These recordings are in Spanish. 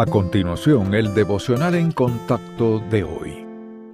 A continuación, el devocional en contacto de hoy.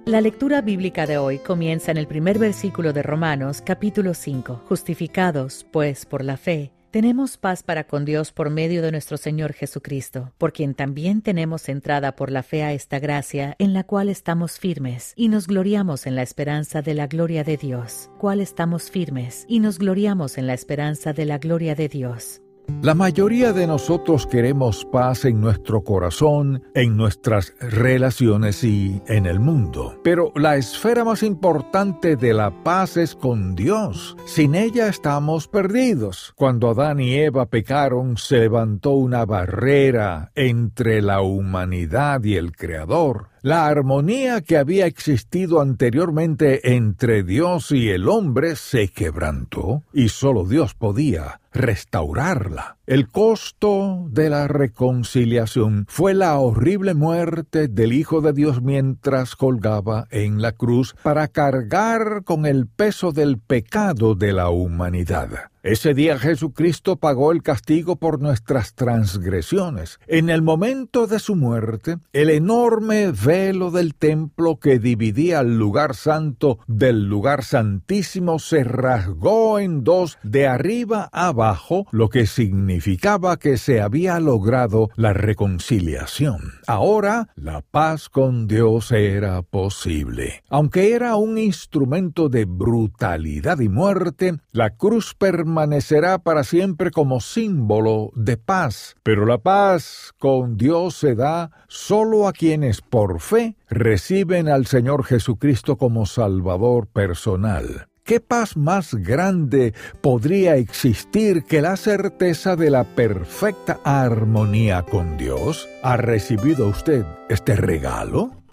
La lectura bíblica de hoy comienza en el primer versículo de Romanos capítulo 5. Justificados, pues, por la fe, tenemos paz para con Dios por medio de nuestro Señor Jesucristo, por quien también tenemos entrada por la fe a esta gracia, en la cual estamos firmes, y nos gloriamos en la esperanza de la gloria de Dios, cual estamos firmes, y nos gloriamos en la esperanza de la gloria de Dios. La mayoría de nosotros queremos paz en nuestro corazón, en nuestras relaciones y en el mundo. Pero la esfera más importante de la paz es con Dios. Sin ella estamos perdidos. Cuando Adán y Eva pecaron, se levantó una barrera entre la humanidad y el Creador. La armonía que había existido anteriormente entre Dios y el hombre se quebrantó y solo Dios podía restaurarla. El costo de la reconciliación fue la horrible muerte del Hijo de Dios mientras colgaba en la cruz para cargar con el peso del pecado de la humanidad. Ese día Jesucristo pagó el castigo por nuestras transgresiones. En el momento de su muerte, el enorme velo del templo que dividía el lugar santo del lugar santísimo se rasgó en dos de arriba abajo, lo que significaba que se había logrado la reconciliación. Ahora la paz con Dios era posible. Aunque era un instrumento de brutalidad y muerte, la cruz permanecía permanecerá para siempre como símbolo de paz. Pero la paz con Dios se da solo a quienes por fe reciben al Señor Jesucristo como Salvador personal. ¿Qué paz más grande podría existir que la certeza de la perfecta armonía con Dios? ¿Ha recibido usted este regalo?